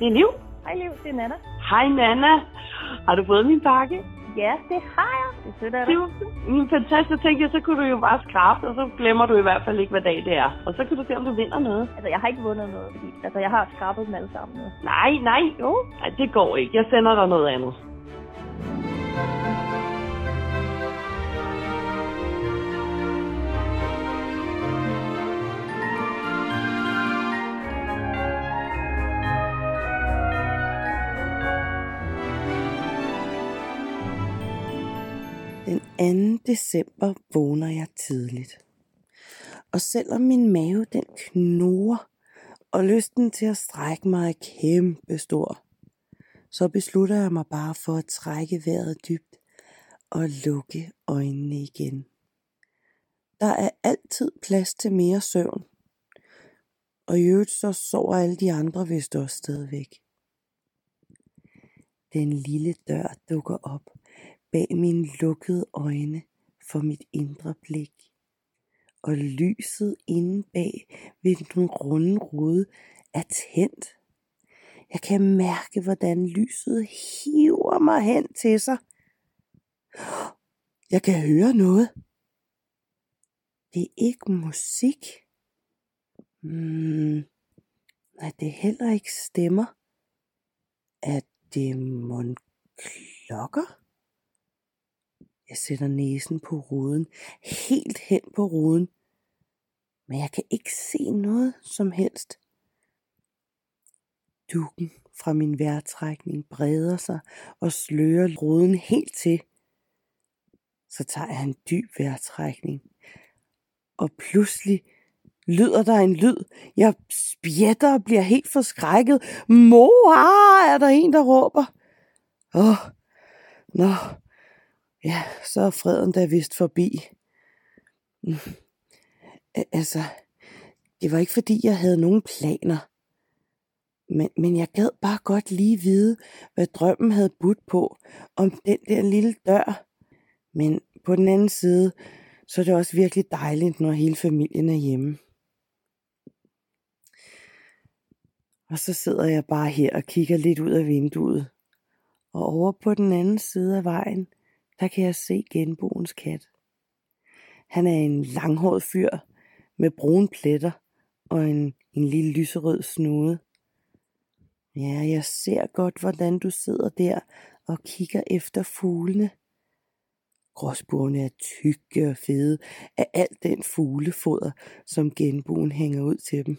Det er Liv. Hej Liv, det er Nana. Hej Nana. Har du fået min pakke? Ja, det har jeg. Det er af dig. Mm, fantastisk. Jeg tænkte, så kunne du jo bare skrabe, og så glemmer du i hvert fald ikke, hvad dag det er. Og så kan du se, om du vinder noget. Altså, jeg har ikke vundet noget, fordi altså, jeg har skrabet dem alle sammen nu. Nej, nej, jo. Nej, det går ikke. Jeg sender dig noget andet. Den 2. december vågner jeg tidligt. Og selvom min mave den knurrer, og lysten til at strække mig er kæmpe stor, så beslutter jeg mig bare for at trække vejret dybt og lukke øjnene igen. Der er altid plads til mere søvn. Og i øvrigt så sover alle de andre vist også stadigvæk. Den lille dør dukker op bag mine lukkede øjne for mit indre blik. Og lyset inde bag ved den runde rude er tændt. Jeg kan mærke, hvordan lyset hiver mig hen til sig. Jeg kan høre noget. Det er ikke musik. Hmm. Nej, det er heller ikke stemmer. Er det mon klokker? Jeg sætter næsen på ruden, helt hen på ruden, men jeg kan ikke se noget som helst. Dukken fra min vejrtrækning breder sig og slører ruden helt til. Så tager jeg en dyb vejrtrækning, og pludselig lyder der en lyd. Jeg spjætter og bliver helt forskrækket. Mor, er der en, der råber. Åh, oh, nå, ja, så er freden da vist forbi. Mm. Altså, det var ikke fordi, jeg havde nogen planer. Men, men jeg gad bare godt lige vide, hvad drømmen havde budt på om den der lille dør. Men på den anden side, så er det også virkelig dejligt, når hele familien er hjemme. Og så sidder jeg bare her og kigger lidt ud af vinduet. Og over på den anden side af vejen, der kan jeg se genboens kat. Han er en langhåret fyr med brune pletter og en, en lille lyserød snude. Ja, jeg ser godt, hvordan du sidder der og kigger efter fuglene. Gråsbuerne er tykke og fede af alt den fuglefoder, som genboen hænger ud til dem.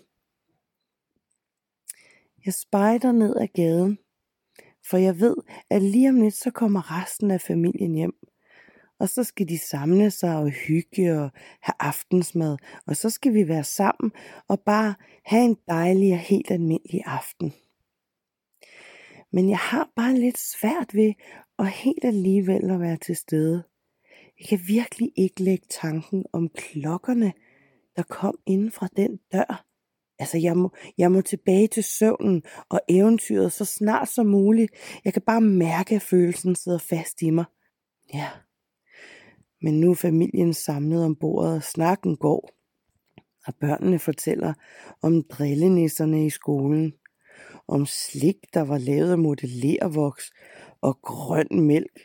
Jeg spejder ned ad gaden, for jeg ved, at lige om lidt så kommer resten af familien hjem. Og så skal de samle sig og hygge og have aftensmad, og så skal vi være sammen og bare have en dejlig og helt almindelig aften. Men jeg har bare lidt svært ved at helt alligevel at være til stede. Jeg kan virkelig ikke lægge tanken om klokkerne, der kom inden fra den dør. Altså, jeg må, jeg må tilbage til søvnen og eventyret så snart som muligt. Jeg kan bare mærke, at følelsen sidder fast i mig. Ja. Men nu er familien samlet om bordet, og snakken går. Og børnene fortæller om drillenisserne i skolen. Om slik, der var lavet af modellervoks og grøn mælk.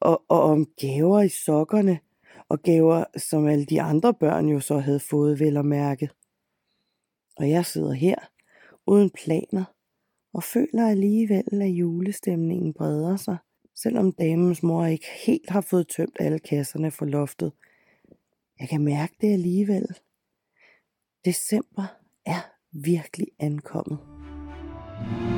Og, og om gaver i sokkerne. Og gaver, som alle de andre børn jo så havde fået vel at mærke. Og jeg sidder her, uden planer, og føler alligevel, at julestemningen breder sig, selvom damens mor ikke helt har fået tømt alle kasserne for loftet. Jeg kan mærke det alligevel. December er virkelig ankommet. thank you